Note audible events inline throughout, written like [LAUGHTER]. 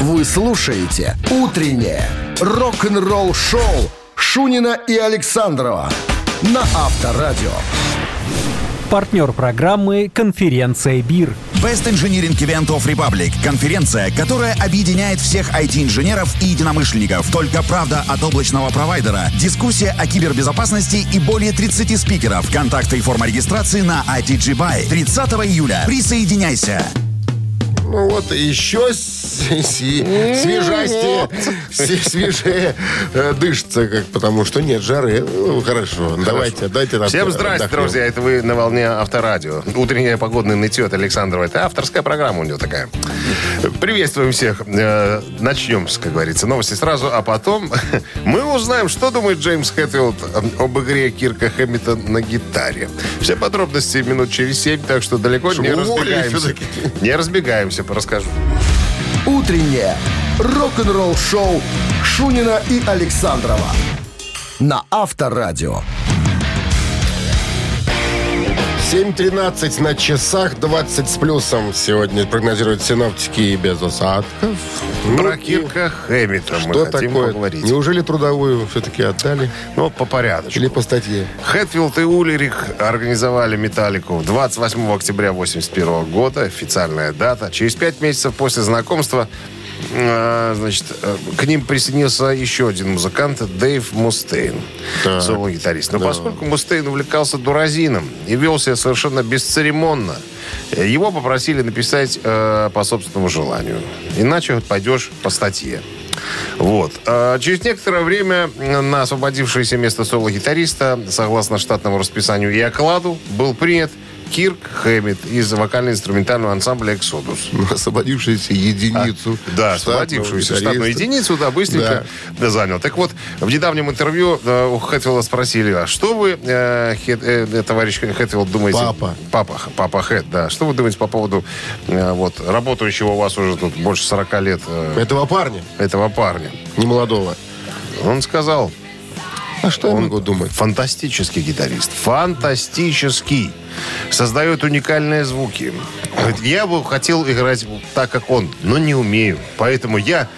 Вы слушаете «Утреннее рок-н-ролл-шоу» Шунина и Александрова на Авторадио. Партнер программы «Конференция БИР». Best Engineering Event of Republic. Конференция, которая объединяет всех IT-инженеров и единомышленников. Только правда от облачного провайдера. Дискуссия о кибербезопасности и более 30 спикеров. Контакты и форма регистрации на ITG Buy. 30 июля. Присоединяйся. Ну вот еще свежастее, свежее э, дышится, как, потому что нет жары. Ну, хорошо, давайте, дайте нам Всем здрасте, друзья. Это вы на волне Авторадио. Утренняя погодная нытье от Александрова. Это авторская программа у него такая. Приветствуем всех. Э, Начнем, как говорится, новости сразу, а потом [LAUGHS] мы узнаем, что думает Джеймс Хэтфилд об игре Кирка Хэммита на гитаре. Все подробности минут через семь, так что далеко не разбегаемся. Не разбегаемся, расскажу. «Утреннее рок-н-ролл-шоу» Шунина и Александрова на Авторадио. 7.13 на часах, 20 с плюсом. Сегодня прогнозируют синоптики и без осадков. Ну, Про Кирка Хэммита мы Что хотим такое? поговорить. Неужели трудовую все-таки отдали? Ну, по порядочку. Или по статье? Хэтфилд и Улерик организовали «Металлику» 28 октября 1981 года. Официальная дата. Через пять месяцев после знакомства значит, э, к ним присоединился еще один музыкант, Дэйв Мустейн, Так. соло-гитарист. Но поскольку Мустейн увлекался дуразином и вел себя совершенно бесцеремонно, э, его попросили написать э, по собственному желанию. Иначе пойдешь по статье. Вот. А Через некоторое время на освободившееся место соло-гитариста, согласно штатному расписанию и окладу, был принят Кирк Хэммит из вокально-инструментального ансамбля «Эксодус». [LAUGHS] Освободившуюся единицу. А, Да, освободившуюся штатную единицу, да, быстренько да, занял. Так вот, в недавнем интервью э, у Хэтфилда спросили, а что вы, э, Хэт- э, товарищ Хэтфилд, думаете? Папа. Папа, папа Хэт, да. Что вы думаете по поводу э, вот, работающего у вас уже тут больше 40 лет э, Этого парня, этого парня? не молодого. Он сказал, А что он могу думать? фантастический гитарист. Фантастический. Создает уникальные звуки. Говорит, я бы хотел играть так, как он, но не умею. Поэтому я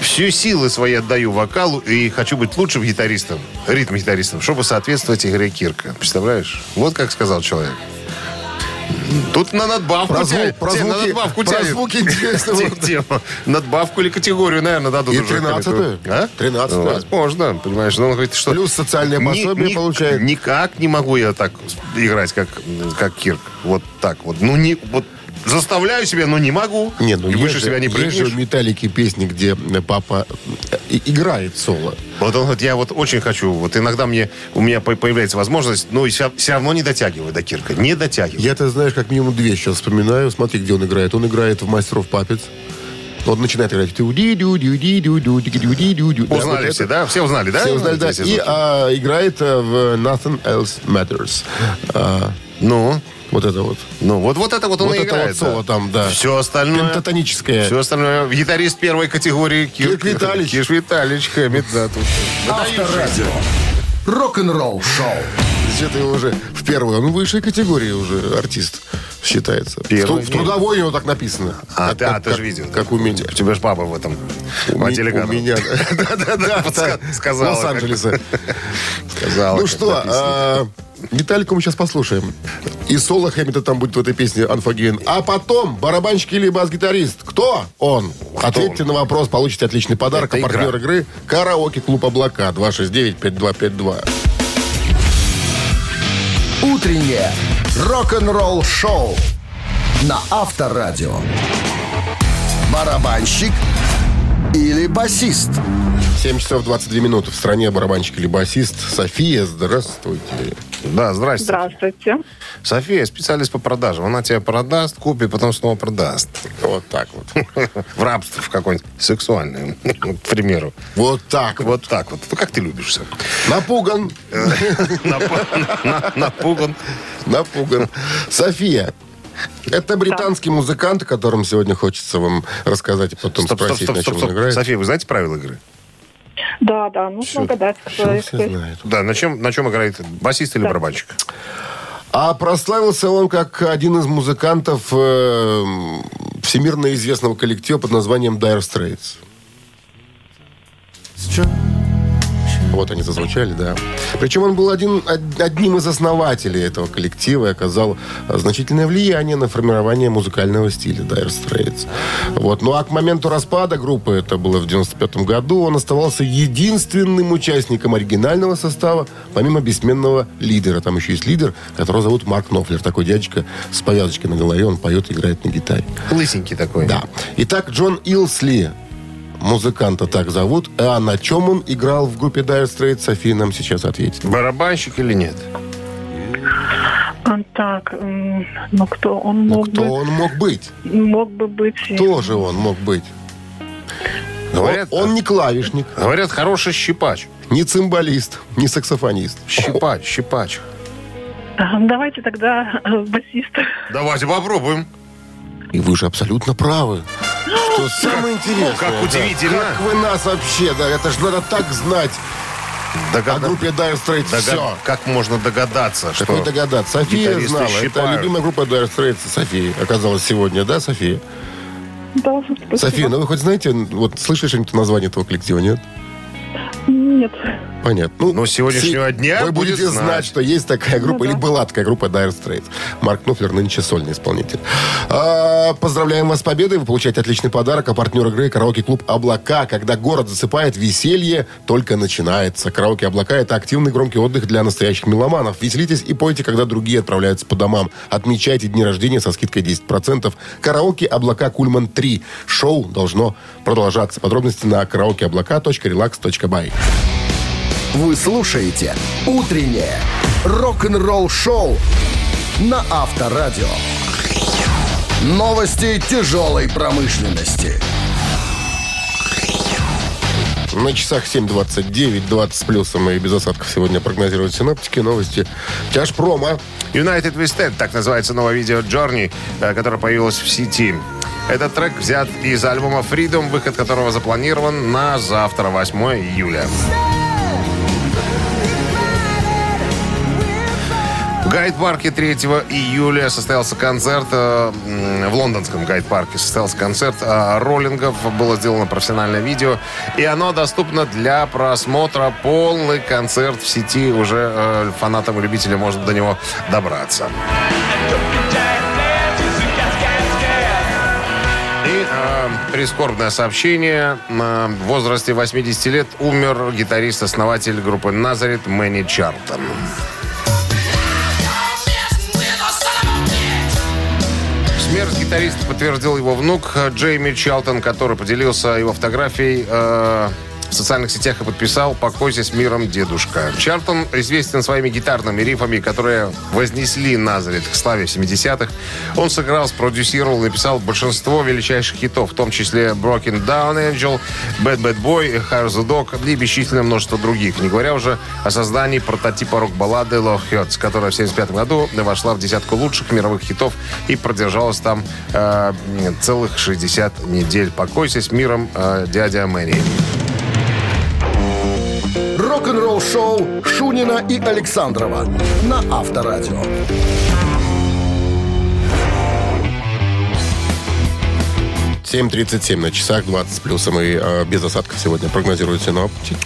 все силы свои отдаю вокалу и хочу быть лучшим гитаристом, ритм-гитаристом, чтобы соответствовать игре Кирка. Представляешь? Вот как сказал человек. Тут на надбавку Про звук- про Тем, на звуки- надбавку про звуки интересно. Те- тема. Надбавку или категорию, наверное, дадут. И уже 13-ю. какую-то. А? 13-ю. Возможно, понимаешь. Но он говорит, что... Плюс социальное пособие ни- получает. Никак не могу я так играть, как, как Кирк. Вот так вот. Ну, не... Вот заставляю себя, но не могу. Не, ну И выше же- себя не есть же прыгнешь. у Металлики песни, где папа э, играет соло. Вот он говорит, я вот очень хочу. Вот иногда мне, у меня по- появляется возможность, но все, равно не дотягиваю до Кирка. Не дотягиваю. Я-то, знаешь, как минимум две сейчас вспоминаю. Смотри, где он играет. Он играет в «Мастеров Папец». Он начинает играть. Узнали все, да? Все узнали, да? Все узнали, да. И а, играет а, в «Nothing Else Matters». А, Ну, вот это вот. ну, вот, вот это вот он Вот и это играет. вот соло там, да. Все остальное... Пентатоническое. Все остальное. Гитарист первой категории Кирк, Кирк Виталич. Кирк Виталич Хэммит, да, тут. Авторадио. Рок-н-ролл шоу. Это его уже в первую. Он высшей категории уже артист считается. Первый, в, в трудовой у него так написано. А, Как- да, как- ты же как- видел. Как у меня. У тебя же папа в этом У ми- у меня. Да-да-да. [LAUGHS] Сказала, Лос-Анджелеса. Сказала, Ну что, а, Металлику мы сейчас послушаем. И соло Хэммита там будет в этой песне «Unforgiven». А потом барабанщик или бас-гитарист. Кто он? Ответьте на вопрос, получите отличный подарок. Это а партнер игра. игры «Караоке-клуб Облака» 269-5252. Утреннее рок-н-ролл шоу на Авторадио. Барабанщик или басист? 7 часов 22 минуты. В стране барабанщик или басист. София, здравствуйте. Да, здрасте. Здравствуйте. София, специалист по продажам. Она тебя продаст, купит, потом снова продаст. Вот так вот. [LAUGHS] В рабство в какое-нибудь сексуальное, к примеру. Вот так вот. Так вот. Ну, как ты любишь все. Напуган. [LAUGHS] Напуган. Напуган. София. Это британский музыкант, о котором сегодня хочется вам рассказать и потом Стоп, спросить, стоп, на стоп, чем стоп. он играет. София, вы знаете правила игры? Да, да, нужно угадать, кто все них. знают. Да, на чем, на чем играет басист или барабанщик? А прославился он как один из музыкантов э, всемирно известного коллектива под названием Dire Straits. Вот они зазвучали, да. Причем он был один, од- одним из основателей этого коллектива и оказал а, значительное влияние на формирование музыкального стиля Dire Straits. Вот. Ну а к моменту распада группы, это было в 95 году, он оставался единственным участником оригинального состава, помимо бессменного лидера. Там еще есть лидер, которого зовут Марк Нофлер. Такой дядечка с повязочкой на голове, он поет и играет на гитаре. Лысенький такой. Да. Итак, Джон Илсли, музыканта так зовут, а на чем он играл в группе Dire Straits, София нам сейчас ответит. Барабанщик или нет? А, Так, ну кто он Ну, мог кто бы, он мог быть? мог бы быть? Кто же он мог быть? Говорят, он, он не клавишник, говорят, хороший щипач. не цимбалист, не саксофонист. Щипач, щипач. А, Давайте тогда э, басист. Давайте попробуем. И вы же абсолютно правы. Что [GASPS] самое интересное. как да, удивительно. Как вы нас вообще, да, это же надо так знать о Догада- группе Dire Straits. дога- Все. Как можно догадаться, что... Какой догадаться? София знала. Это щипают. любимая группа Dire Straits Софии оказалась сегодня, да, София? Да, спасибо. София, ну вы хоть знаете, вот слышали что-нибудь название этого коллектива, нет? Нет. Понятно. Ну, Но с сегодняшнего все- дня Вы будет будете знать. знать. что есть такая группа, Ну да. или была такая группа Dire Straits. Марк Нопфлер нынче сольный исполнитель. А, поздравляем вас с победой. Вы получаете отличный подарок. А партнер игры караоке-клуб «Облака». Когда город засыпает, веселье только начинается. Караоке «Облака» — это активный громкий отдых для настоящих меломанов. Веселитесь и пойте, когда другие отправляются по домам. Отмечайте дни рождения со скидкой 10%. Караоке «Облака Кульман 3». Шоу должно продолжаться. Подробности на караокеоблака.relax.by. Вы слушаете «Утреннее рок-н-ролл-шоу» на Авторадио. Новости тяжелой промышленности. На часах 7.29, 20 с плюсом и без осадков сегодня прогнозируют синоптики. Новости тяжпрома. United We Stand, так называется новое видео Journey, э, которое появилось в сети. Этот трек взят из альбома Freedom, выход которого запланирован на завтра, 8 июля. Гайд-парке 3 июля состоялся концерт, э, в лондонском Гайд-парке состоялся концерт э, роллингов, было сделано профессиональное видео, и оно доступно для просмотра. Полный концерт в сети, уже э, фанатам и любителям можно до него добраться. И э, прискорбное сообщение. Э, в возрасте 80 лет умер гитарист-основатель группы «Назарет» Мэнни Чартон. Смерть гитариста подтвердил его внук Джейми Чалтон, который поделился его фотографией э, в социальных сетях и подписал «Покойся с миром, дедушка». Чартон известен своими гитарными рифами, которые вознесли Назарет к славе в 70-х. Он сыграл, спродюсировал написал большинство величайших хитов, в том числе «Broken Down Angel», «Bad Bad Boy», «Hire the Dog» и бесчисленное множество других. Не говоря уже о создании прототипа рок-баллады «Love Hurts», которая в 75 году вошла в десятку лучших мировых хитов и продержалась там э, целых 60 недель. Покойся с миром, э, дядя Мэри. Рок-н-ролл-шоу Шунина и Александрова на Авторадио. 7.37 на часах, 20 с плюсом и э, без осадков сегодня прогнозируют синоптики.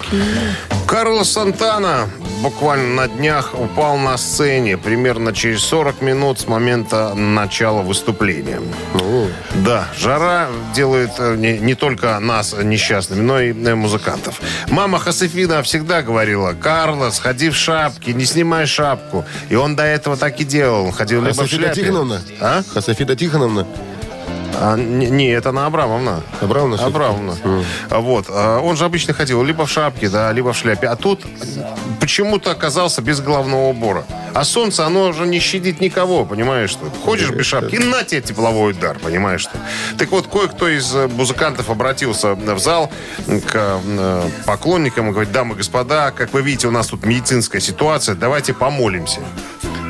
Карлос Сантана буквально на днях упал на сцене примерно через 40 минут с момента начала выступления. Ну, Да, жара делает э, не, не только нас несчастными, но и э, музыкантов. Мама Хасефина всегда говорила, Карлос, ходи в шапке, не снимай шапку. И он до этого так и делал. Он ходил либо в Хасафида шляпе. Тихоновна? А? Хасафида Тихоновна? А, не, не, это она Абрамовна. Абрамовна? Абрамовна. А Вот. а, Он же обычно ходил либо в шапке, да, либо в шляпе. А тут почему-то оказался без головного убора. А солнце, оно же не щадит никого, понимаешь что? Ходишь без шапки, и на тебе тепловой удар, понимаешь что? Так вот, кое-кто из э, музыкантов обратился в зал к э, поклонникам и говорит, дамы и господа, как вы видите, у нас тут медицинская ситуация, давайте помолимся.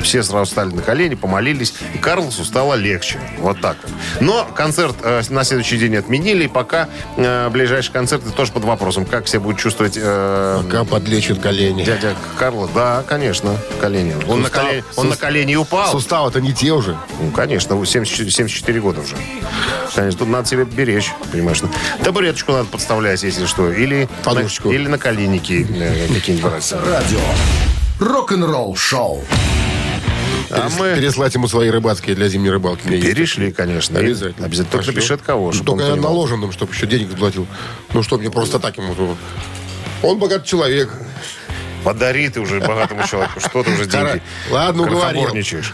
Все сразу стали на колени, помолились, и Карлосу стало легче. Вот так вот. Но концерт э, на следующий день отменили, и пока э, ближайшие концерты тоже под вопросом, как себя будет чувствовать э, Пока подлечат колени. дядя Карло. Да, конечно, колени. Он, на, Сустав- колени, он на сус- колени упал. Суставы-то не те уже. Ну, конечно, 70 74 года уже. Конечно, тут надо себя беречь, понимаешь. Табуреточку надо подставлять, если что. Или, Подушечку. на, или на коленники э, какие-нибудь брать. Радио. Рок-н-ролл шоу. А Перес- мы Переслать ему свои рыбацкие для зимней рыбалки. Перешли, конечно. Обязательно. Обязательно. Только напиши от кого, чтобы Только я наложенным, чтобы еще денег заплатил. Ну что, мне просто так ему... Он богатый человек. Подари ты уже богатому человеку. Что ты уже деньги Ладно, уговорил.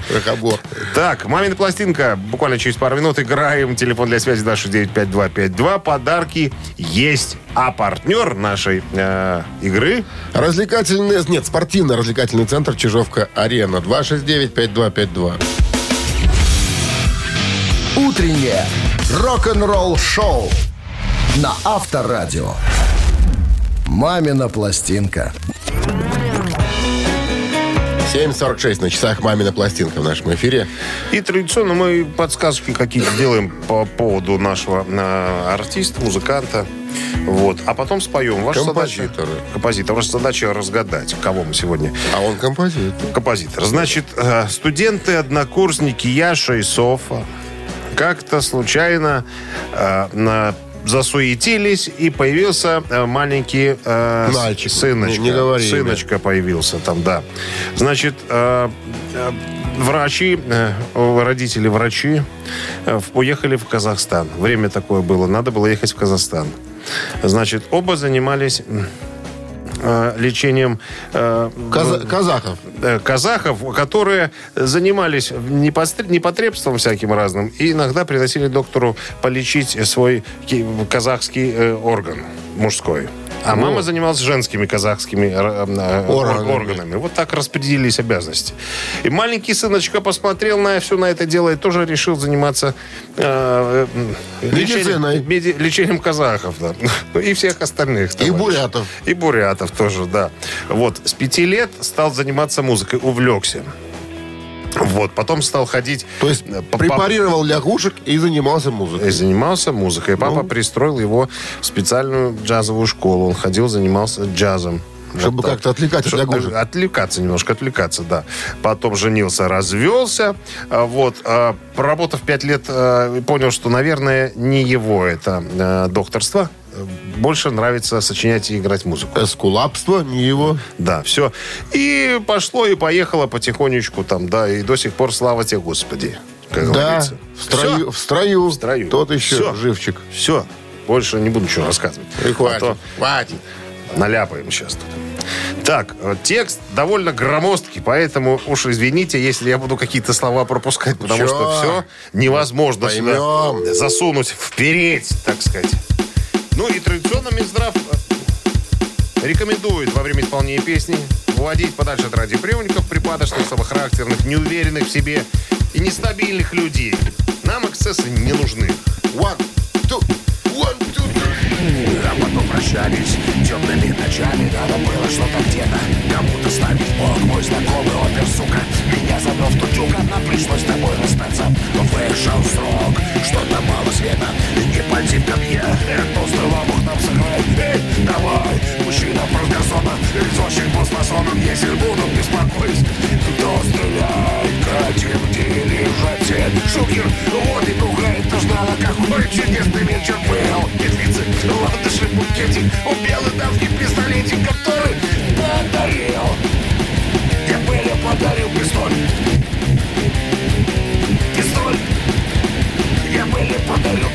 Крохобор. Так, «Мамина пластинка». Буквально через пару минут играем. Телефон для связи 269-5252. Подарки есть. А партнер нашей э, игры Развлекательный... Нет, спортивно-развлекательный центр Чижовка-Арена. 269-5252. Утреннее рок-н-ролл шоу на Авторадио. Мамина пластинка. 7.46 на часах «Мамина пластинка» в нашем эфире. И традиционно мы подсказки какие-то делаем по поводу нашего э, артиста, музыканта. Вот. А потом споем. Ваша Композитора. задача... Композитор. Ваша задача разгадать, кого мы сегодня. А он композитор. Композитор. Значит, э, студенты, однокурсники Яша и Софа как-то случайно э, на- засуетились, и появился э, маленький э, Мальчик. сыночка. Не- не говори имя. Сыночка появился там, да. Значит, э, э, врачи, э, родители врачи э, в- уехали в Казахстан. Время такое было, надо было ехать в Казахстан. Значит, оба занимались э, лечением э, казахов. э, казахов, которые занимались непотребством всяким разным и иногда приносили доктору полечить свой ки- казахский э, орган мужской. А мама занималась женскими казахскими э, Органами. органами. Вот так распределились обязанности. И маленький сыночка посмотрел на все на это дело и тоже решил заниматься э, э, лечением, меди- лечением казахов. Да. [LAUGHS] Ну, И всех остальных. И товарищей. бурятов. И бурятов тоже, да. Вот, с пяти лет стал заниматься музыкой, увлекся. Вот, потом стал ходить... То есть э, по- препарировал лягушек и занимался музыкой. и занимался музыкой. Папа Ну. пристроил его в специальную джазовую школу. Он ходил, занимался джазом. Чтобы так. как-то отвлекать от Что- лягушек. Отвлекаться немножко, отвлекаться, да. Потом женился, развелся. А, Вот. а, Проработав пять лет, а, понял, что, наверное, не его это а, докторство. Больше нравится сочинять и играть музыку. Эскулапство, не его. Да, все. И пошло, и поехало потихонечку там, да, и до сих пор слава тебе, Господи, как Да, говорится. в строю, в строю. В строю. Тот еще Всё. живчик. Все. Больше не буду ничего рассказывать. И А хватит. то Хватит. наляпаем сейчас тут. Так, э, текст довольно громоздкий, поэтому уж извините, если я буду какие-то слова пропускать, потому Чё? что все невозможно сюда Поймем. засунуть вперед, так сказать. Ну и традиционно Минздрав э, рекомендует во время исполнения песни выводить подальше от радиоприемников припадочных, слабохарактерных, неуверенных в себе и нестабильных людей. Нам эксцессы не нужны. One, two, one, two. А потом прощались темными ночами. Надо было что-то где-то кому-то ставить. Бог мой знакомый опер, сука. Меня завел в тучук, нам пришлось с тобой расстаться. Вышел срок, что-то мало света. Не пальти ко мне, эту стрелу нам сыграет Эй, давай, мужчина фразгазона Извозчик был спасоном, если буду беспокоить. Кто стреляет, катим, где лежат те Шукер, вот и пугает, кто ждала Какой чудесный вечер был. Петлицы, ландыши, букетик У белый давний пистолетик, который подарил. Я Белле подарил пистоль. Пистоль. Я Белле подарил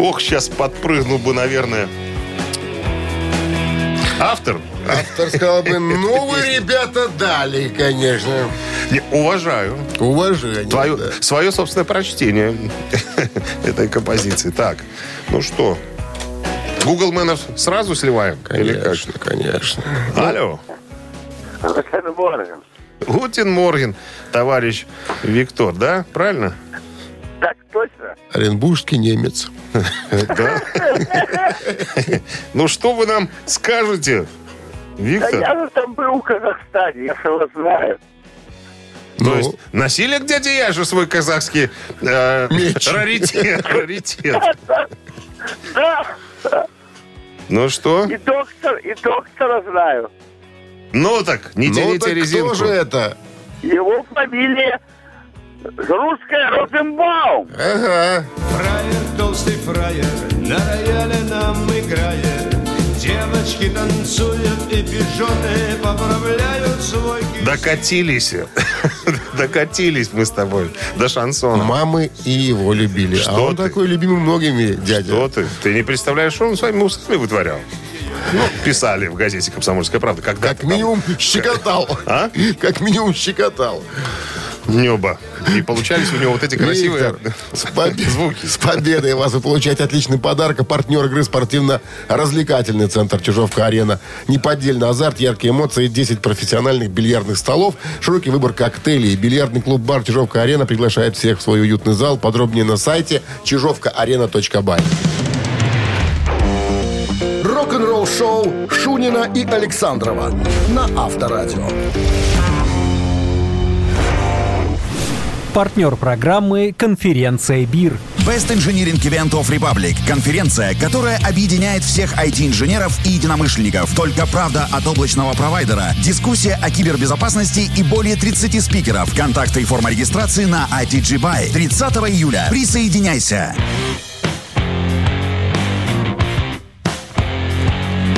Ох, сейчас подпрыгнул бы, наверное. Автор? Автор сказал бы, ну вы, ребята, дали, конечно. Не, уважаю. Уважение. Твое, да. свое собственное прочтение этой композиции. Так, ну что, Google Мэнов сразу сливаем? Конечно, конечно. Алло. Guten Morgen. Guten Morgen, товарищ Виктор, да? Правильно? Так точно. Оренбургский немец. Да? Ну, что вы нам скажете, Да Виктор? я же там был в Казахстане, я же его знаю. То Ну. есть носили к дяде Яше свой казахский э, раритет. раритет. Да, Ну что? и доктор, и доктора знаю. Ну так, не Ну тяните так резинку. кто же это? Его фамилия русская Розенбаум. Ага. Фраер, толстый фраер, на рояле нам играет. Девочки танцуют и пижоны поправляют свой кисть. Докатились. [LAUGHS] Докатились мы с тобой до шансона. Мамы и его любили. Что а он ты? такой любимый многими, дядя. Что ты? Ты не представляешь, что он своими усами вытворял? Ну, писали в газете «Комсомольская правда». Когда Как минимум [LAUGHS] щекотал. А? Как минимум щекотал. Небо. И получались у него вот эти красивые Виктор, с, [LAUGHS] побе- звуки. с победой вас вы получаете отличный подарок. А партнер игры спортивно-развлекательный центр Чижовка-Арена. Неподдельный азарт, яркие эмоции, 10 профессиональных бильярдных столов, широкий выбор коктейлей. Бильярдный клуб-бар Чижовка-Арена приглашает всех в свой уютный зал. Подробнее на сайте чижовкаарена.бай. Рок-н-ролл шоу Шунина и Александрова на Авторадио. Партнер программы «Конференция БИР». Best Engineering Event of Republic – конференция, которая объединяет всех IT-инженеров и единомышленников. Только правда от облачного провайдера, дискуссия о кибербезопасности и более 30 спикеров. Контакты и форма регистрации на ITG Buy. 30 июля. Присоединяйся.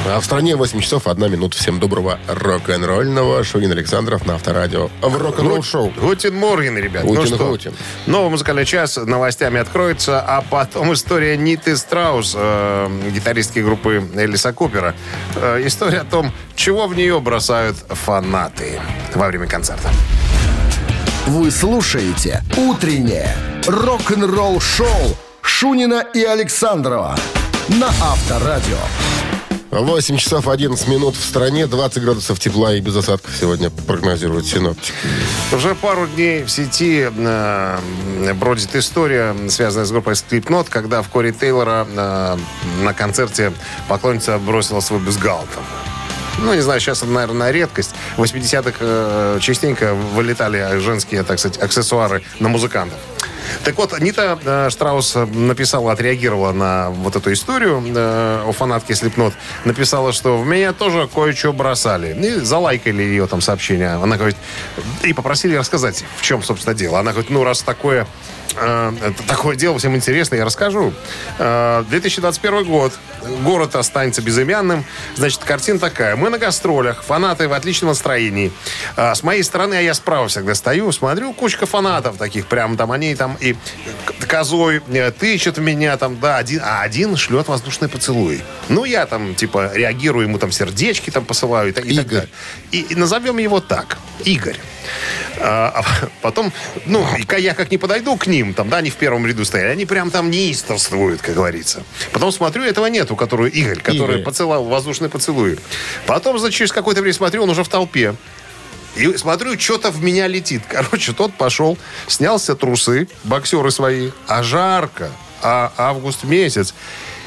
А в стране 8 часов 1 минута. Всем доброго рок-н-ролльного. Шунин Александров на Авторадио. В рок-н-ролл шоу. Гутин Морген, ребят. ну Гутин, что, Гутин. новый музыкальный час новостями откроется, а потом история Ниты Страус, э, гитаристки группы Элиса Купера. Э, история о том, чего в нее бросают фанаты во время концерта. Вы слушаете «Утреннее рок-н-ролл-шоу» Шунина и Александрова на Авторадио. 8 часов 11 минут в стране. 20 градусов тепла и без осадков сегодня прогнозируют синоптики. Уже пару дней в сети э, бродит история, связанная с группой Slipknot, когда в Кори Тейлора э, на концерте поклонница бросила свой бюстгальтер. Ну, не знаю, сейчас это, наверное, редкость. В 80-х э, частенько вылетали женские, так сказать, аксессуары на музыкантов. Так вот, Нита э, Штраус написала, отреагировала на вот эту историю э, у фанатки Слепнот. Написала, что в меня тоже кое-что бросали. И залайкали ее там сообщение. Она говорит, и попросили рассказать, в чем, собственно, дело. Она говорит, ну, раз такое э, это такое дело всем интересно, я расскажу. Э, 2021 год. Город останется безымянным. Значит, картина такая. Мы на гастролях, фанаты в отличном настроении. А с моей стороны, а я справа всегда стою, смотрю, кучка фанатов таких, прям там они там и козой э, тычет в меня там, да, один, а один шлет воздушный поцелуй. Ну, я там, типа, реагирую, ему там сердечки там посылаю и, так- и так далее. И, и назовем его так. Игорь. А, потом, ну, я как не подойду к ним, там, да, они в первом ряду стояли, они прям там неистовствуют, как говорится. Потом смотрю, этого нету, который Игорь, который Игорь. поцеловал воздушный поцелуй. Потом, значит, через какое-то время смотрю, он уже в толпе. И смотрю, что-то в меня летит. Короче, тот пошел, снял все трусы, боксеры свои, а жарко, а август месяц.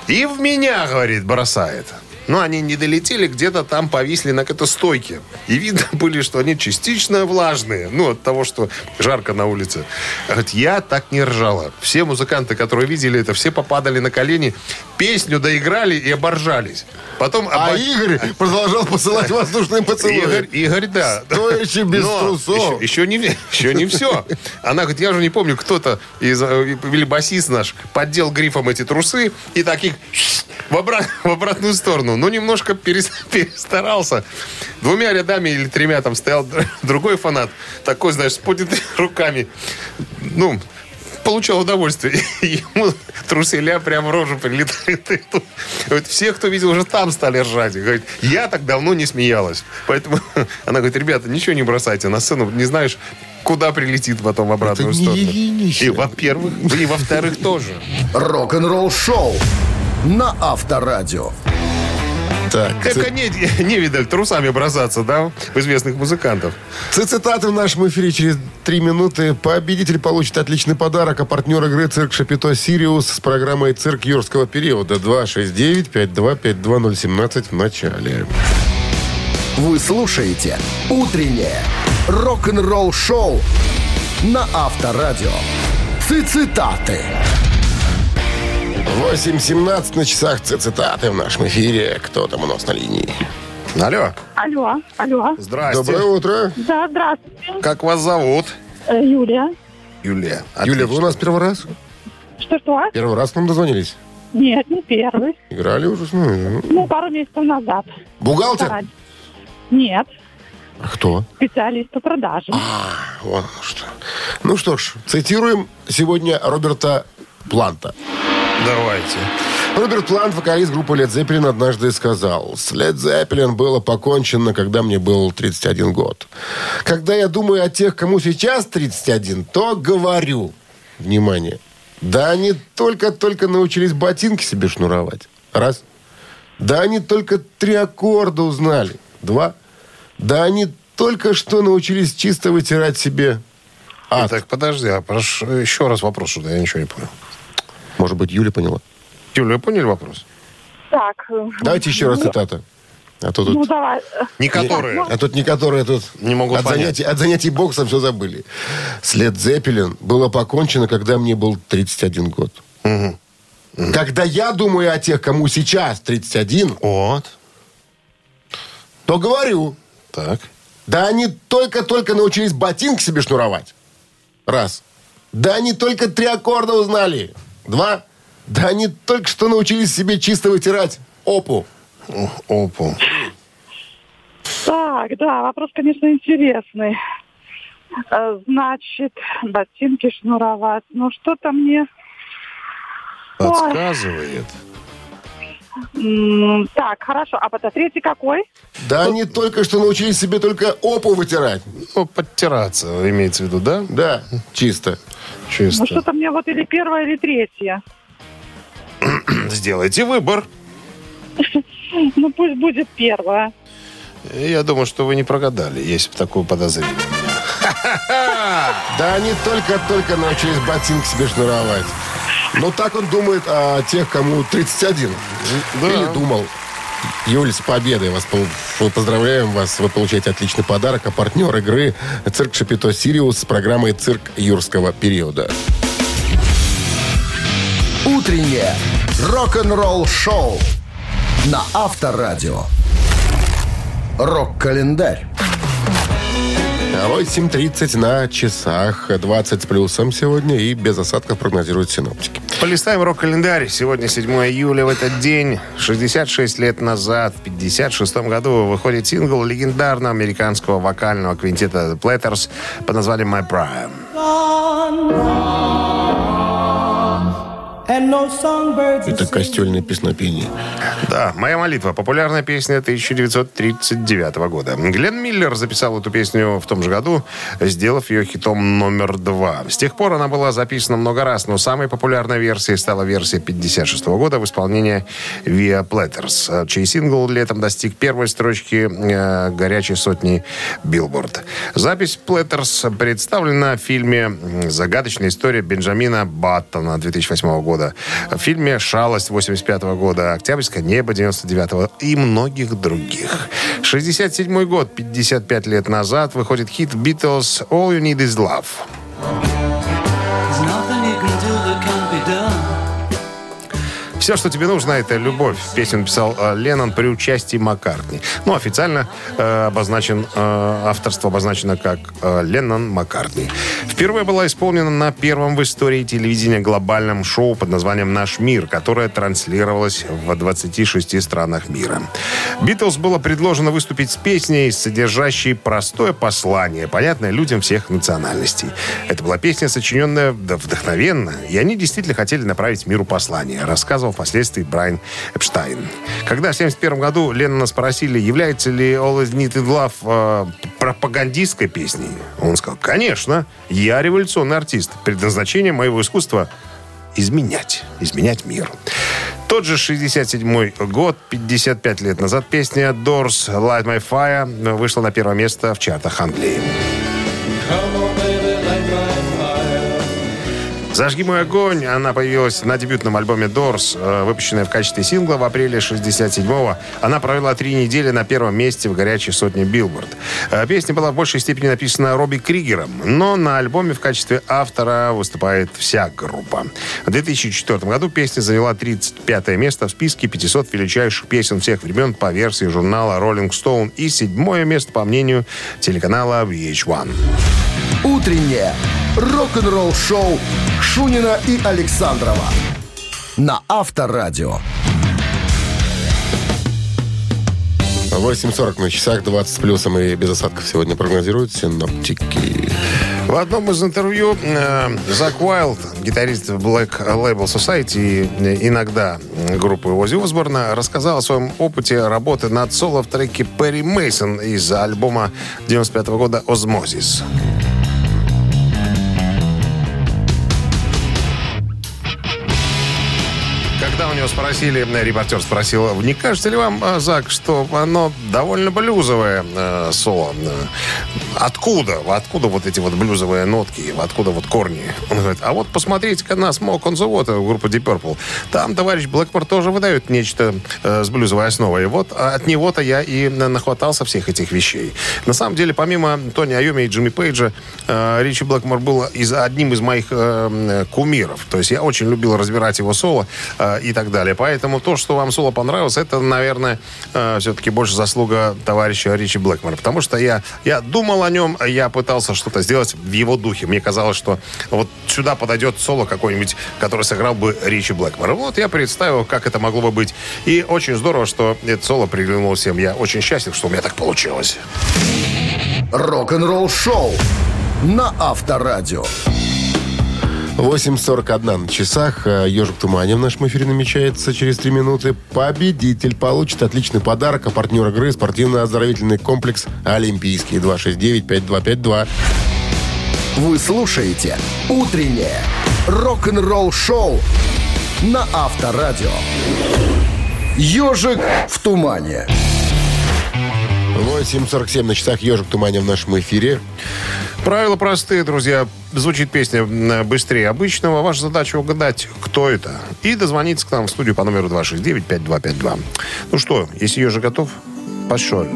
И в меня, говорит, бросает. Но они не долетели, где-то там повисли на какой-то стойке. И видно [LAUGHS] были, что они частично влажные. Ну, от того, что жарко на улице. Говорит, я так не ржала. Все музыканты, которые видели это, все попадали на колени, песню доиграли и оборжались. Потом А оба- Игорь продолжал посылать воздушные поцелуи. Игорь, Игорь, да. Стоячи [LAUGHS] без Но трусов. Еще, еще не, еще не все. Она говорит, я уже не помню, кто-то из э, или басист наш поддел грифом эти трусы и таких [LAUGHS] в, обра- в обратную сторону. Ну, немножко перес- [LAUGHS] перестарался. Двумя рядами или тремя там стоял другой фанат. Такой, знаешь, с поднятыми руками. Ну, получал удовольствие. [LAUGHS] Ему труселя прямо в рожу тут- Говорит, [LAUGHS] все, кто видел, уже там стали ржать. Говорит, я так давно не смеялась. Поэтому [LAUGHS] она говорит, ребята, ничего не бросайте на сцену. Не знаешь, куда прилетит потом в обратную Это сторону. И во-первых, и во-вторых тоже. Рок-н-ролл шоу на Авторадио. Так, Только [LAUGHS] не, не видаль трусами бросаться, да, в известных музыкантов. Цитаты в нашем эфире через три минуты. Победитель получит отличный подарок, а партнер игры «Цирк Шапито Сириус» с программой «Цирк юрского периода» 269-5252017 в начале. Вы слушаете «Утреннее рок-н-ролл-шоу» на Авторадио. Цитаты. 8.17 на часах цитаты в нашем эфире. Кто там у нас на линии? Алло, Алло, алло. здрасте. Доброе утро. Да, здравствуйте. Как вас зовут? Э, Юлия. Юлия. Юля, вы у нас первый раз? Что-что? Первый раз к нам дозвонились? Нет, не первый. Играли уже? Ну, Ну, пару месяцев назад. Бухгалтер? Нет, А Кто? специалист по продажам. Вот оно что. Ну что ж, цитируем сегодня Роберта Планта. Давайте. Роберт Плант, вокалист группы Led Zeppelin, однажды сказал, с Led Zeppelin было покончено, когда мне был 31 год. Когда я думаю о тех, кому сейчас 31, то говорю, внимание, да они только-только научились ботинки себе шнуровать. Раз. Да они только три аккорда узнали. Два. Да они только что научились чисто вытирать себе ад. Так, подожди, а прошу, еще раз вопрос сюда, я ничего не понял. Может быть, Юля поняла? Юля, вы поняли вопрос? Так. Давайте еще раз цитата. А то Ну, тут... давай. э, Не которые. А тут некоторые тут Не могут от, понять. занятий, от занятий боксом все забыли. След Зеппелин было покончено, когда мне был 31 год. Когда я думаю о тех, кому сейчас 31, Вот. то говорю, Так. да они только-только научились ботинки себе шнуровать. Раз. Да они только три аккорда узнали. Два. Да они только что научились себе чисто вытирать опу. Опу. Так, да, вопрос, конечно, интересный. Э, Значит, ботинки шнуровать. Ну, что-то мне... Ой. Подсказывает. м, Так, хорошо. А потом третий какой? Да они только что научились себе только опу вытирать. Ну, подтираться, имеется в виду, да? Да, чисто. Ну, Чисто. что-то мне вот или первое, или третье. [CLEARS THROAT] Сделайте выбор. [LAUGHS] Ну, пусть будет первое. Я думаю, что вы не прогадали, есть такое подозрение. [LAUGHS] Да они только-только научились ботинки себе шнуровать. Но так он думает о тех, кому 31. Да. Или думал. Юль, с победой вас поздравляем вас. Вы получаете отличный подарок. А партнер игры «Цирк Шапито Сириус» с программой «Цирк юрского периода». Утреннее рок-н-ролл-шоу на Авторадио. Рок-календарь. 8.30 на часах. 20 с плюсом сегодня. И без осадков прогнозируют синоптики. Полистаем рок-календарь. Сегодня 7 июля. В этот день, 66 лет назад, в 56 году, выходит сингл легендарного американского вокального квинтета The Platters под названием «My Prime». Это костюльное песнопение. Да, «Моя молитва» — популярная песня 1939 года. Глен Миллер записал эту песню в том же году, сделав ее хитом номер два. С тех пор она была записана много раз, но самой популярной версией стала версия 56 года в исполнении ВИА Platters, чей сингл летом достиг первой строчки э, горячей сотни Билборд. Запись Platters представлена в фильме «Загадочная история Бенджамина Баттона» 2008 года, в фильме «Шалость» 85 года, «Октябрьское небо» 99 и многих других. 67 год, 55 лет назад, выходит хит Beatles «All You Need Is Love». Все, что тебе нужно, это любовь. Песню написал э, Леннон при участии Маккартни. Ну, официально э, обозначен, э, авторство обозначено как э, Леннон Маккартни. Впервые была исполнена на первом в истории телевидения глобальном шоу под названием «Наш мир», которое транслировалось в 26 странах мира. Битлз было предложено выступить с песней, содержащей простое послание, понятное людям всех национальностей. Это была песня, сочиненная вдохновенно, и они действительно хотели направить миру послание, рассказывал впоследствии Брайан Эпштайн. Когда в 1971 году Леннона спросили, является ли All Is Needed Love э, пропагандистской песней, он сказал, конечно, я революционный артист. Предназначение моего искусства изменять, изменять мир. Тот же 67 год, 55 лет назад, песня Doors Light My Fire вышла на первое место в чартах Англии. «Зажги мой огонь» она появилась на дебютном альбоме Doors, э, выпущенная в качестве сингла в апреле 67-го. Она провела три недели на первом месте в горячей сотне Билборд. Э, Песня была в большей степени написана Робби Кригером, но на альбоме в качестве автора выступает вся группа. В 2004 году песня заняла 35 место в списке 500 величайших песен всех времен по версии журнала Rolling Stone и седьмое место по мнению телеканала VH1. Утреннее рок-н-ролл-шоу Шунина и Александрова на Авторадио. 8.40 на часах, 20 с плюсом и без осадков сегодня прогнозируют синоптики. В одном из интервью э, Зак Уайлд, гитарист Black Label Society и э, иногда группы Оззи Осборна, рассказал о своем опыте работы над соло в треке Перри Мейсон из альбома 95 года «Ozzmosis». Него спросили, э, репортер спросил, не кажется ли вам, э, Зак, что оно довольно блюзовое э, соло? Э, Откуда? Откуда вот эти вот блюзовые нотки? Откуда вот корни? Он говорит, а вот посмотрите-ка на Smoke on the Water, группа Deep Purple. Там товарищ Блэкмор тоже выдает нечто э, с блюзовой основой. Вот от него-то я и на- нахватался всех этих вещей. На самом деле, помимо Тони Айоми и Джимми Пейджа, э, Ричи Блэкмор был из, одним из моих э, кумиров. То есть я очень любил разбирать его соло э, и так далее. Поэтому то, что вам соло понравилось, это, наверное, э, все-таки больше заслуга товарища Ричи Блэкмора. Потому что я, я думал о нем, я пытался что-то сделать в его духе. Мне казалось, что вот сюда подойдет соло какой-нибудь, который сыграл бы Ричи Блэкмор. Вот я представил, как это могло бы быть. И очень здорово, что это соло приглянуло всем. Я очень счастлив, что у меня так получилось. Рок-н-ролл-шоу на Авторадио. 8.41 на часах. Э, Ежик в тумане в нашем эфире намечается через 3 минуты. Победитель получит отличный подарок. А партнер игры спортивно-оздоровительный комплекс «Олимпийский». 269-5252. Вы слушаете «Утреннее рок-н-ролл-шоу» на Авторадио. «Ежик в тумане». 8.47 на часах. Ежик тумане в нашем эфире. Правила простые, друзья. Звучит песня быстрее обычного. Ваша задача угадать, кто это. И дозвониться к нам в студию по номеру 269-5252. Ну что, если ежик готов, пошел.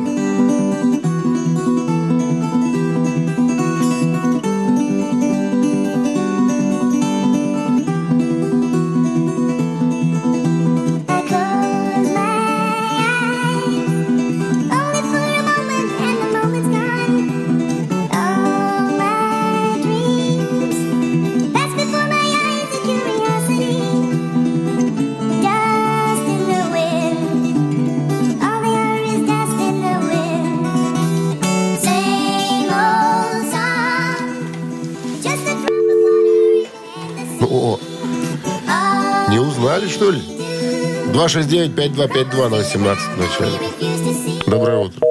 269-5252 на 18 в начале. Доброе утро.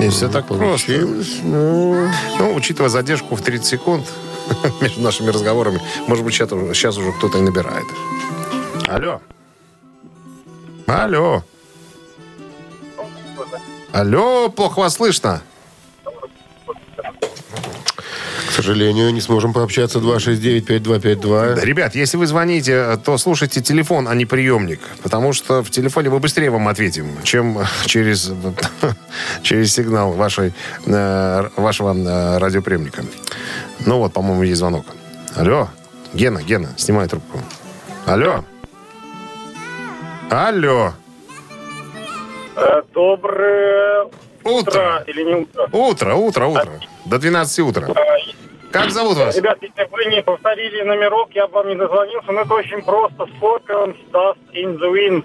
И все так просто. Получилось, ну, Ну, учитывая задержку в 30 секунд [LAUGHS] между нашими разговорами, может быть, сейчас, уже- сейчас уже кто-то и набирает. Алло. Алло. Алло, плохо вас слышно. Сожалению, не сможем пообщаться. 269-5252. Ребят, если вы звоните, то слушайте телефон, а не приемник. Потому что в телефоне мы быстрее вам ответим, чем через, [LAUGHS] через сигнал вашей, э, вашего э, радиоприемника. Ну вот, по-моему, есть звонок. Алло. Гена, Гена, снимай трубку. Алло. Алло. Э, Доброе Утро. или не утро? Утро, утро, утро. До 12 утра. Как зовут вас? Ребят, если вы не повторили номерок, я бы вам не дозвонился, но это очень просто. Scorpions, Dust in the Wind.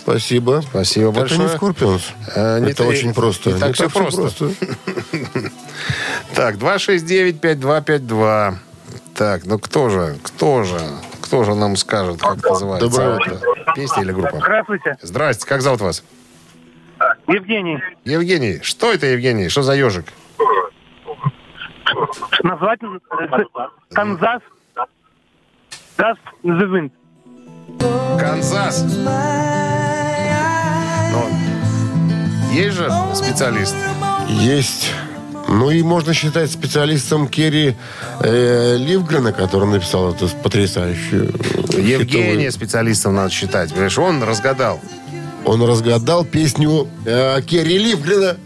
Спасибо. Спасибо Это большое. не Скорпионс. Э, не Это та- очень просто. не так всё просто. Так, 269-5252. Так, ну кто же, кто же, кто же нам скажет, как называется? Доброе это? Песня или группа? Здравствуйте. Здрасте, как зовут вас? Евгений, Евгений. Что это, Евгений? Что за ежик? Назвать э, Канзас in the Wind. Канзас. Ну, есть же специалист. Есть. Ну и можно считать специалистом Керри э, Ливгрена, который написал эту потрясающую э, Евгения хитовую- специалистом надо считать. Понимаешь, он разгадал. Он разгадал песню э, Керри Ливгрена,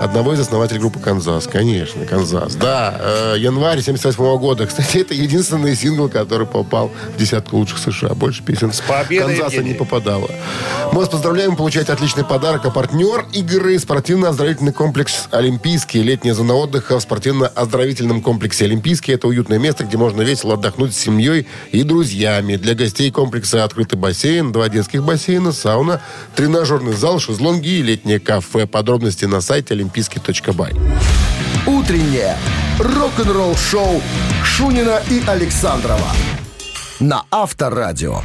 одного из основателей группы «Канзас». Конечно, «Канзас». Да, э, январь 78 года. [LAUGHS] Кстати, это единственный сингл, который попал в десятку лучших США. Больше песен с победой, «Канзаса» Евгений. не попадало. Мы вас поздравляем, получаете отличный подарок. А партнер игры спортивно-оздоровительный комплекс «Олимпийский». Летняя зона отдыха в спортивно-оздоровительном комплексе «Олимпийский». Это уютное место, где можно весело отдохнуть с семьей и друзьями. Для гостей комплекса открытый бассейн, два детских бассейна, сауна, тренажерный зал, шезлонги и летнее кафе. Подробности на сайте олимпийский.бай. Утреннее рок-н-ролл-шоу Шунина и Александрова на Авторадио.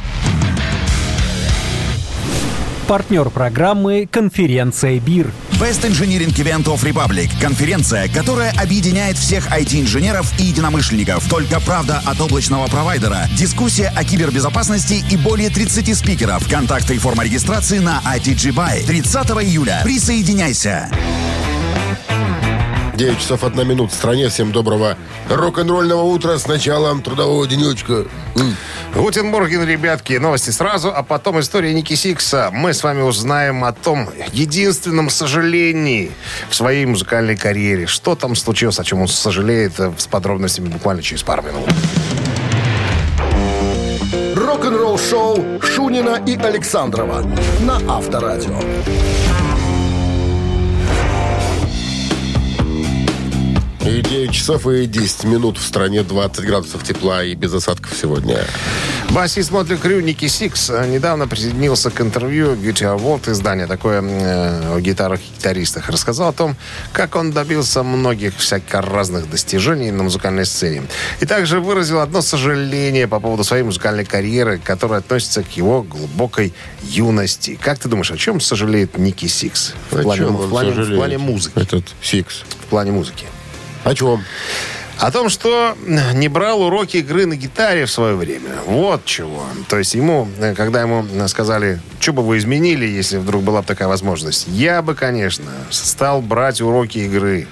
Партнер программы «Конференция БИР». Best Engineering Event of Republic. Конференция, которая объединяет всех IT-инженеров и единомышленников. Только правда от облачного провайдера. Дискуссия о кибербезопасности и более 30 спикеров. Контакты и форма регистрации на ITG Buy. 30 июля. Присоединяйся. 9 часов 1 минут. В стране всем доброго рок-н-ролльного утра с началом трудового денечка. Guten Morgen, ребятки, новости сразу, а потом история Ники Сикса. Мы с вами узнаем о том единственном сожалении в своей музыкальной карьере. Что там случилось, о чем он сожалеет, э, с подробностями буквально через пару минут. Рок-н-ролл-шоу Шунина и Александрова на Авторадио. Часов и 10 минут в стране 20 градусов тепла и без осадков сегодня. Басист Mötley Crüe Ники Сикс э, недавно присоединился к интервью Guitar World издания, такое э, о гитарах и гитаристах. Рассказал о том, как он добился многих всяких разных достижений на музыкальной сцене. И также выразил одно сожаление по поводу своей музыкальной карьеры, которая относится к его глубокой юности. Как ты думаешь, о чем сожалеет Ники Сикс? В плане, в плане- в плане музыки. Этот Сикс. В плане музыки. О чем? О том, что не брал уроки игры на гитаре в свое время. Вот чего. То есть ему, когда ему сказали, что бы вы изменили, если вдруг была бы такая возможность, я бы, конечно, стал брать уроки игры.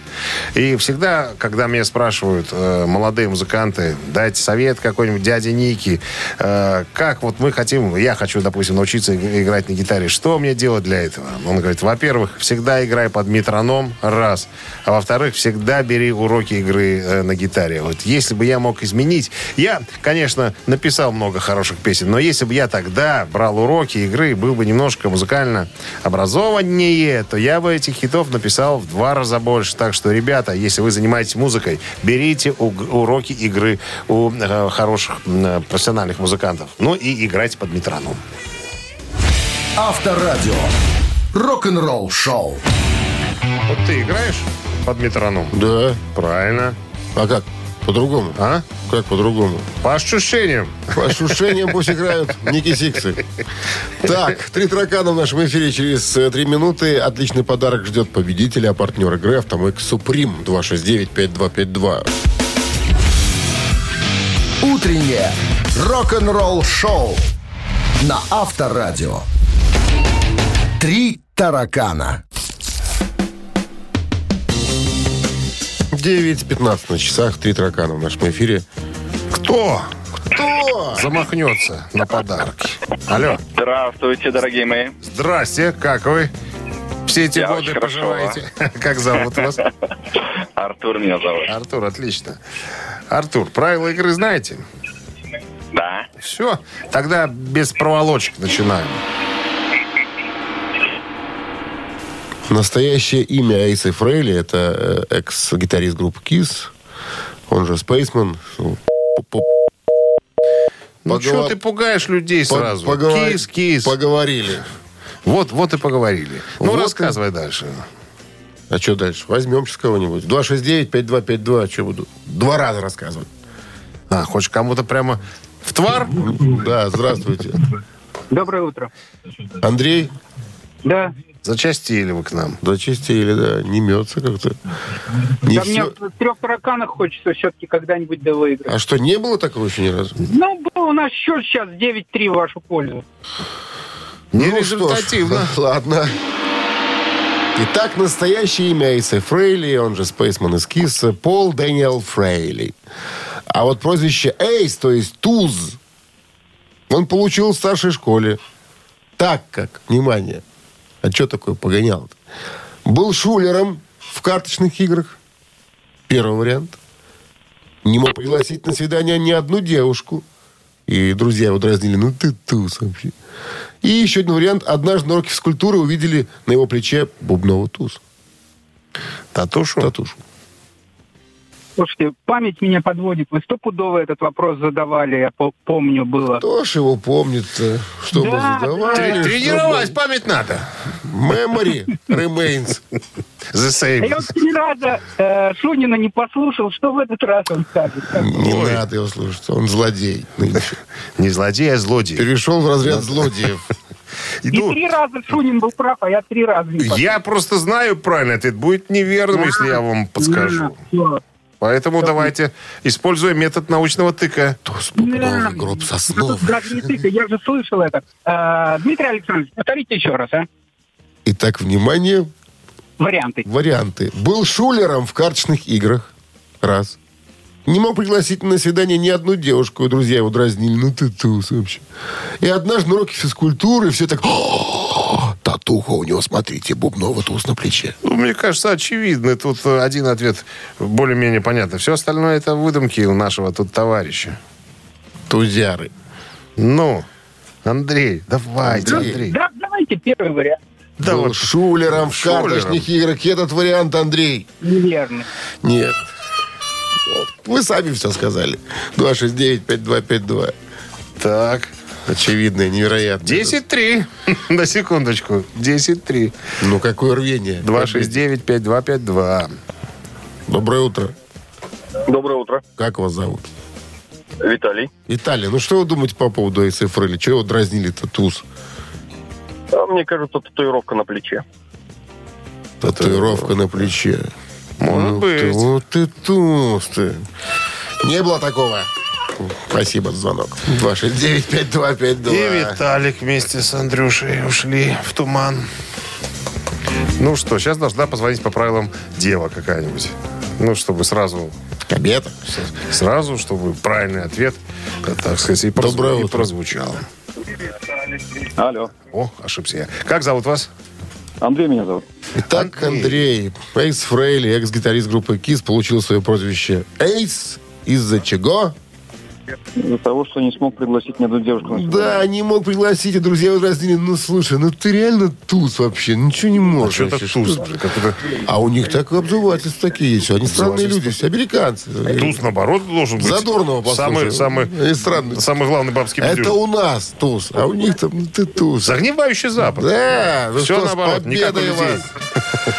И всегда, когда меня спрашивают э, молодые музыканты, дайте совет какой-нибудь дяде Ники, э, как вот мы хотим, я хочу, допустим, научиться иг- играть на гитаре, что мне делать для этого? Он говорит, во-первых, всегда играй под метроном, раз. А во-вторых, всегда бери уроки игры э, на гитаре. Вот если бы я мог изменить... Я, конечно, написал много хороших песен, но если бы я тогда брал уроки игры, был бы немножко музыкально образованнее, то я бы этих хитов написал в два раза больше. Так что, ребята, если вы занимаетесь музыкой, берите уроки игры у э, хороших м, профессиональных музыкантов. Ну и играйте под метроном. Авторадио. Рок-н-ролл-шоу. Вот ты играешь под метроном? Да. Правильно. А как? По-другому? А? Как по-другому? По ощущениям. По ощущениям пусть играют Ники Сиксы. Так, три таракана в нашем эфире через э, три минуты. Отличный подарок ждет победителя, а партнер игры «Автомойка Суприм» 269-5252. Утреннее рок-н-ролл-шоу на Авторадио. Три таракана. 9.15 на часах, три таракана в нашем эфире. Кто? Кто замахнется на подарки? Алло. Здравствуйте, дорогие мои. Здрасте, как вы? Все эти Я годы поживаете? [LAUGHS] Как зовут вас? Артур меня зовут. Артур, отлично. Артур, правила игры знаете? Да. Все, тогда без проволочек начинаем. Настоящее имя Эйса Фрейли это э, экс-гитарист группы Kiss, он же Спейсман. Ну, Ну Погова- что ты пугаешь людей по- сразу? поговор- Кис, кис. Поговорили. Вот, вот и поговорили. Ну, Вот и- рассказывай дальше. А что дальше? Возьмем сейчас кого-нибудь. 269-5252. Что буду? Два раза рассказывать. А, хочешь кому-то прямо в твар? Да, здравствуйте. Доброе утро. Андрей? Да, Зачастили вы к нам. Зачистили, да, не мется как-то. Не Да мне всё. в трех тараканах хочется все-таки когда-нибудь да выиграть. А что, не было такого еще ни разу? Ну, был у нас счет сейчас 9-3 в вашу пользу. Нерезультативно. Ну что ж, [LAUGHS] ладно. Итак, настоящее имя Эйса Фрейли, он же Спейсман из Кисса, Пол Дэниел Фрейли. А вот прозвище Эйс, то есть Туз, он получил в старшей школе. Так как, внимание, а что такое погонял Был шулером в карточных играх. Первый вариант. Не мог пригласить на свидание ни одну девушку. И друзья его дразнили, ну ты туз вообще. И еще один вариант. Однажды на уроке физкультуры увидели на его плече бубновый туз. Татушу? Татушу. Слушайте, память меня подводит. Вы стопудово этот вопрос задавали, я по- помню, было. Кто ж его помнит Что мы Да, задавали? Тре- что Тренировать память надо. мы- Memory remains. The same. я вот три раза э, Шунина не послушал, что в этот раз он скажет. Не надо его слушать. Он злодей. [LAUGHS] Не злодей, а злодей. Перешел в разряд злодеев. [LAUGHS] И Ну, три раза Шунин был прав, а я три раза не я просто знаю правильный ответ. Будет неверным, если я вам подскажу. Всё. Поэтому давайте используем метод научного тыка. Бубновый, гроб соснов. даже не тыкай, я же слышал это. Э, Дмитрий Александрович, повторите еще раз, а? Итак, внимание, Варианты. варианты. Был шулером в карточных играх. Раз. Не мог пригласить на свидание ни одну девушку, и друзья его дразнили. Ну ты туз вообще. И однажды на уроке физкультуры все так... «О, Татуха у него, смотрите, бубновый туз на плече. Ну, мне кажется, очевидно. Тут один ответ более-менее понятно. Все остальное это выдумки у нашего тут товарища. Тузяры. Ну, Андрей, давайте, Андрей. Андрей. Да, давайте первый вариант. Да Был вот шулером в карточных играх. Этот вариант, Андрей. Неверно. Нет. Вы сами все сказали. 269-5252. Так, Очевидное, невероятное. 10-3. [LAUGHS] На секундочку. 10-3. Ну, какое рвение. 269-5252. Доброе утро. Доброе утро. Как вас зовут? Виталий. Италия. Ну, что вы думаете по поводу Эйса Фрейли? Чего его дразнили-то туз? А мне кажется, татуировка на плече. Татуировка на плече. Может Ну быть. ты, Вот ты туз ты. Не было такого. Спасибо за звонок. 269-5252. И Виталик вместе с Андрюшей ушли в туман. Ну что, сейчас должна позвонить по правилам дева какая-нибудь. Ну, чтобы сразу, Кабета. сразу, чтобы правильный ответ, так сказать, и, Доброе и утро. прозвучал. Алло. О, ошибся я. Как зовут вас? Андрей меня зовут. Итак, Андрей, Эйс Фрейли, экс-гитарист группы КИС, получил свое прозвище Эйс из-за чего? Из-за того, что не смог пригласить ни одну девушку Да, не мог пригласить, и друзья его дразнили. Ну, слушай, ну ты реально туз вообще, ничего не можешь. Что так вообще, туз? что- А у них так обзывательства такие есть. Они странные люди, все американцы. Туз, наоборот, должен быть. Задорного самый, послушай. самый, И странный. самый главный бабский Это у нас туз, а у них там ну, ты туз. Загнивающий Запад. Да, ну Все что, наоборот, победой людей. вас. [LAUGHS]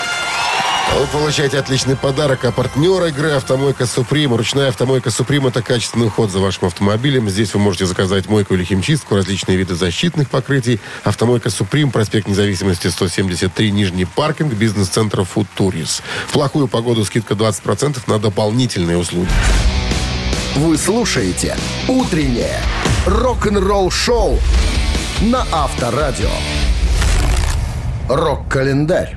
Вы получаете отличный подарок, а партнер игры «Автомойка Суприм». Ручная «Автомойка Суприм» — это качественный уход за вашим автомобилем. Здесь вы можете заказать мойку или химчистку, различные виды защитных покрытий. «Автомойка Суприм», проспект Независимости, 173, Нижний паркинг, бизнес-центр «Футурис». В плохую погоду скидка 20% на дополнительные услуги. Вы слушаете «Утреннее рок-н-ролл-шоу» на Авторадио. Рок-календарь.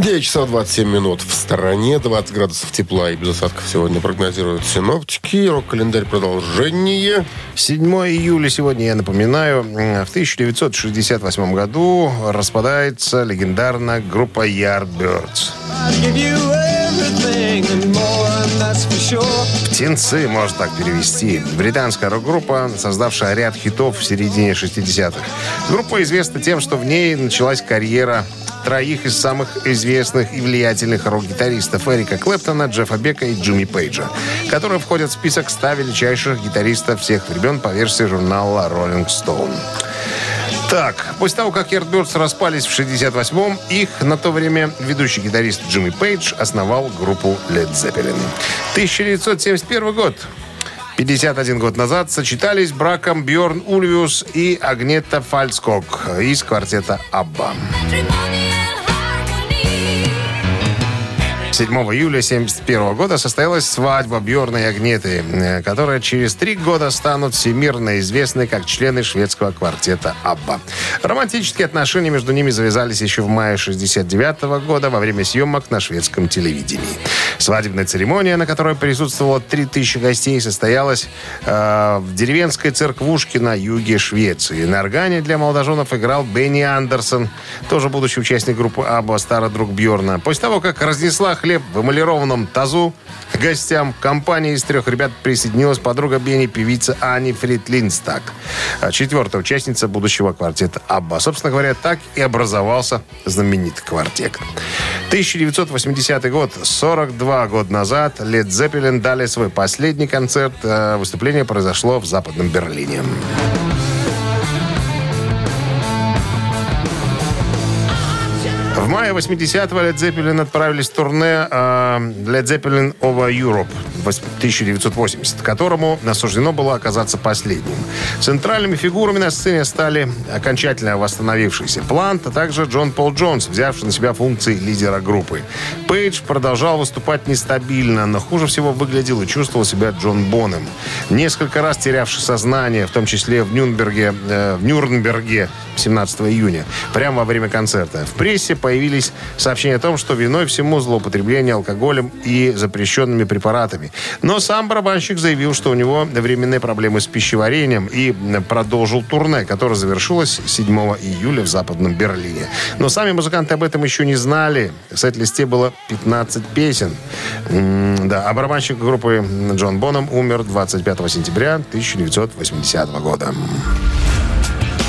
9 часов 27 минут в стороне, 20 градусов тепла и без осадков сегодня прогнозируют синоптики. Рок-календарь продолжение. 7 июля сегодня, я напоминаю, в 1968 году распадается легендарная группа Yardbirds. Птенцы, можно так перевести. Британская рок-группа, создавшая ряд хитов в середине 60-х. Группа известна тем, что в ней началась карьера троих из самых известных и влиятельных рок-гитаристов Эрика Клэптона, Джеффа Бека и Джимми Пейджа, которые входят в список 100 величайших гитаристов всех времен по версии журнала Rolling Stone. Так, после того, как Yardbirds распались в 68-м, их на то время ведущий гитарист Джимми Пейдж основал группу Led Zeppelin. 1971 год. 51 год назад сочетались браком Бьорн Ульвиус и Агнета Фальцкок из квартета «Абба». 7 июля 1971 года состоялась свадьба Бьорна и Агнеты, э, которая через три года станут всемирно известны как члены шведского квартета «Абба». Романтические отношения между ними завязались еще в мае 1969 года во время съемок на шведском телевидении. Свадебная церемония, на которой присутствовало 3000 гостей, состоялась э, в деревенской церквушке на юге Швеции. На органе для молодоженов играл Бенни Андерсон, тоже будущий участник группы «Абба», старый друг Бьорна. После того, как разнесла хлеб в эмалированном тазу, гостям компании из трех ребят присоединилась подруга Бенни, певица Ани Фритлинстак, четвертая участница будущего квартета «Абба». Собственно говоря, так и образовался знаменитый квартет. 1980 год, 42 года назад, Лед Зеппелин дали свой последний концерт. Э, Выступление произошло в Западном Берлине. В мае 80-го Led Zeppelin отправились в турне э, Led Zeppelin Over Europe в 1980, которому осуждено было оказаться последним. Центральными фигурами на сцене стали окончательно восстановившийся Плант, а также Джон Пол Джонс, взявший на себя функции лидера группы. Пейдж продолжал выступать нестабильно, но хуже всего выглядел и чувствовал себя Джон Боном. Несколько раз терявший сознание, в том числе в Нюрнберге, э, в Нюрнберге 17 июня, прямо во время концерта. В прессе появились сообщения о том, что виной всему злоупотребление алкоголем и запрещенными препаратами. Но сам барабанщик заявил, что у него временные проблемы с пищеварением и продолжил турне, которое завершилось 7 июля в Западном Берлине. Но сами музыканты об этом еще не знали. В сет-листе было 15 песен. Да, а барабанщик группы Джон Боном умер 25 сентября 1980 года.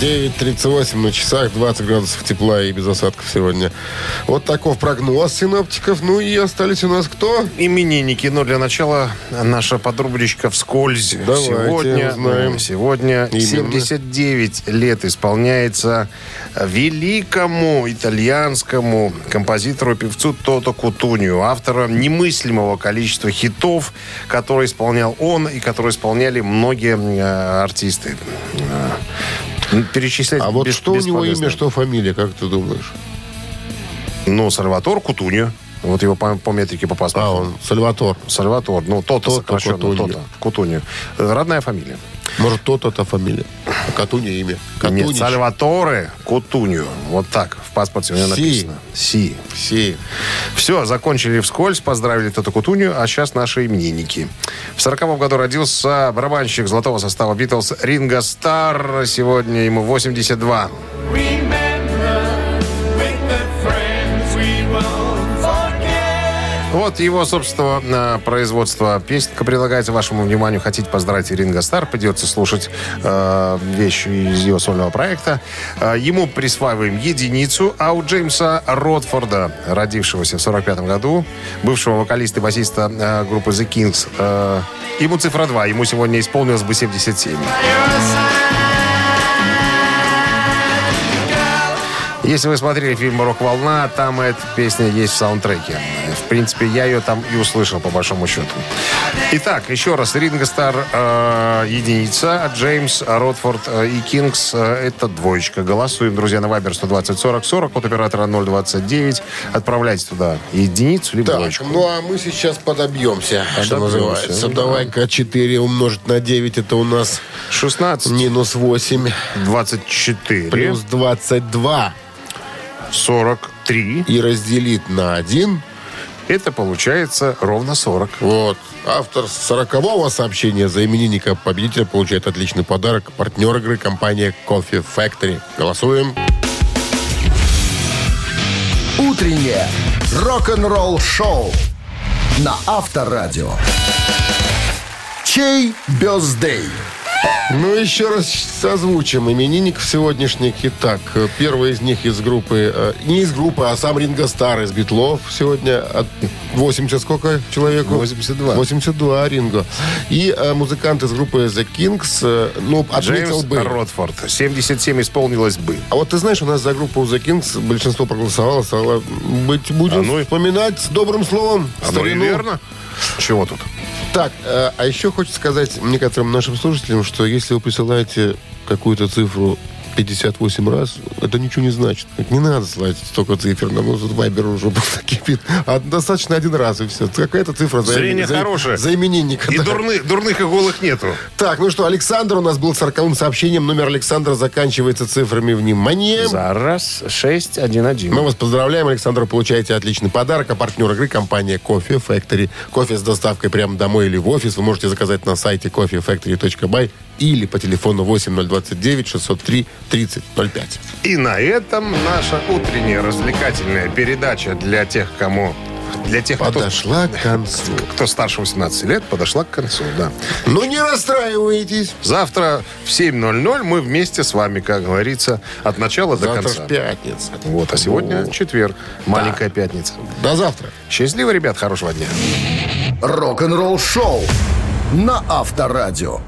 9.38 на часах, 20 градусов тепла и без осадков сегодня. Вот таков прогноз синоптиков. Ну и остались у нас кто? Именинники. Но для начала наша подрубричка вскользь. Давайте сегодня, узнаем. сегодня Именно. 79 лет исполняется великому итальянскому композитору и певцу Тото Кутунью, автора немыслимого количества хитов, которые исполнял он и которые исполняли многие э, артисты. Перечислять А вот бес- что у него имя, что фамилия, как ты думаешь? Ну, Сальватор Кутуньо. Вот его по, по метрике по паспорту. А, он Сальватор. Сальватор. Ну, Тото, Тото сокращенно. Тото. Э, Родная фамилия. Может, тот это фамилия. А Катунья имя. Нет, Катунич. Сальваторе Кутуньо. Вот так в паспорте у него Си. написано. Си. Си. Все, закончили вскользь, поздравили Тото Кутунью, а сейчас наши именинники. В 40 году родился барабанщик золотого состава Битлз Ринго Стар. Сегодня ему 82. Вот его, собственно, э, производство песенка предлагается вашему вниманию. Хотите поздравить Ринго Стар, придется слушать э, вещи из его сольного проекта. Э, ему присваиваем единицу, а у Джеймса Ротфорда, родившегося в 45 году, бывшего вокалиста и басиста э, группы The Kings, э, ему цифра 2. Ему сегодня исполнилось бы 77. Если вы смотрели фильм «Рок-волна», там эта песня есть в саундтреке. В принципе, я ее там и услышал, по большому счету. Итак, еще раз. Ринго Стар э, единица, а Джеймс Ротфорд э, и Кингс э, это двоечка. Голосуем, друзья, на Вайбер 120 40 40 от оператора 029. Отправляйте туда единицу либо Так, двоечку. ну а мы сейчас подобьемся, что Подобьемся, называется. да. Давай-ка 4 умножить на 9, это у нас 16, минус 8, 24, плюс 22. 43. И разделить на 1. Это получается ровно 40. Вот. Автор 40-го сообщения за именинника победителя получает отличный подарок. Партнер игры компания Coffee Factory. Голосуем. Утреннее рок-н-ролл-шоу на Авторадио. Чей бездей? Ну, еще раз озвучим именинников сегодняшних. Итак, первый из них из группы, э, не из группы, а сам Ринго Стар из Битлов сегодня. От 80 сколько человеку? 82. 82 Ринго. И э, музыкант из группы The Kings, э, ну, отметил Джеймс бы. Ротфорд. 77 исполнилось бы. А вот ты знаешь, у нас за группу The Kings большинство проголосовало, стало быть, будем А ну и- вспоминать с добрым словом и старину. верно. Чего тут? Так, э, а еще хочется сказать некоторым нашим слушателям, что если вы присылаете какую-то цифру 58 раз, это ничего не значит. Не надо слать столько цифр. Нам тут Вайбер уже [LAUGHS] просто кипит. А достаточно один раз, и все. Какая-то цифра за, Зрение за- хорошее. за именинника. И да. дурных, дурных и голых нету. Так, ну что, Александр у нас был с 40 сообщением. Номер Александра заканчивается цифрами внимания. За раз 6-1-1. Мы вас поздравляем, Александр. Получаете отличный подарок. А партнер игры компания Кофе Factory. Кофе с доставкой прямо домой или в офис вы можете заказать на сайте coffeefactory.by или по телефону 8029 603 3005. И на этом наша утренняя развлекательная передача для тех, кому... Для тех, кто- Подошла к концу. [LAUGHS] кто старше 18 лет, подошла к концу, да. Ну, не расстраивайтесь. Завтра в 7.00 мы вместе с вами, как говорится, от начала до Завтра конца. ж пятница. Вот, а сегодня Вот. четверг, маленькая пятница. До завтра. Счастливо, ребят, хорошего дня. Рок-н-ролл шоу на Авторадио.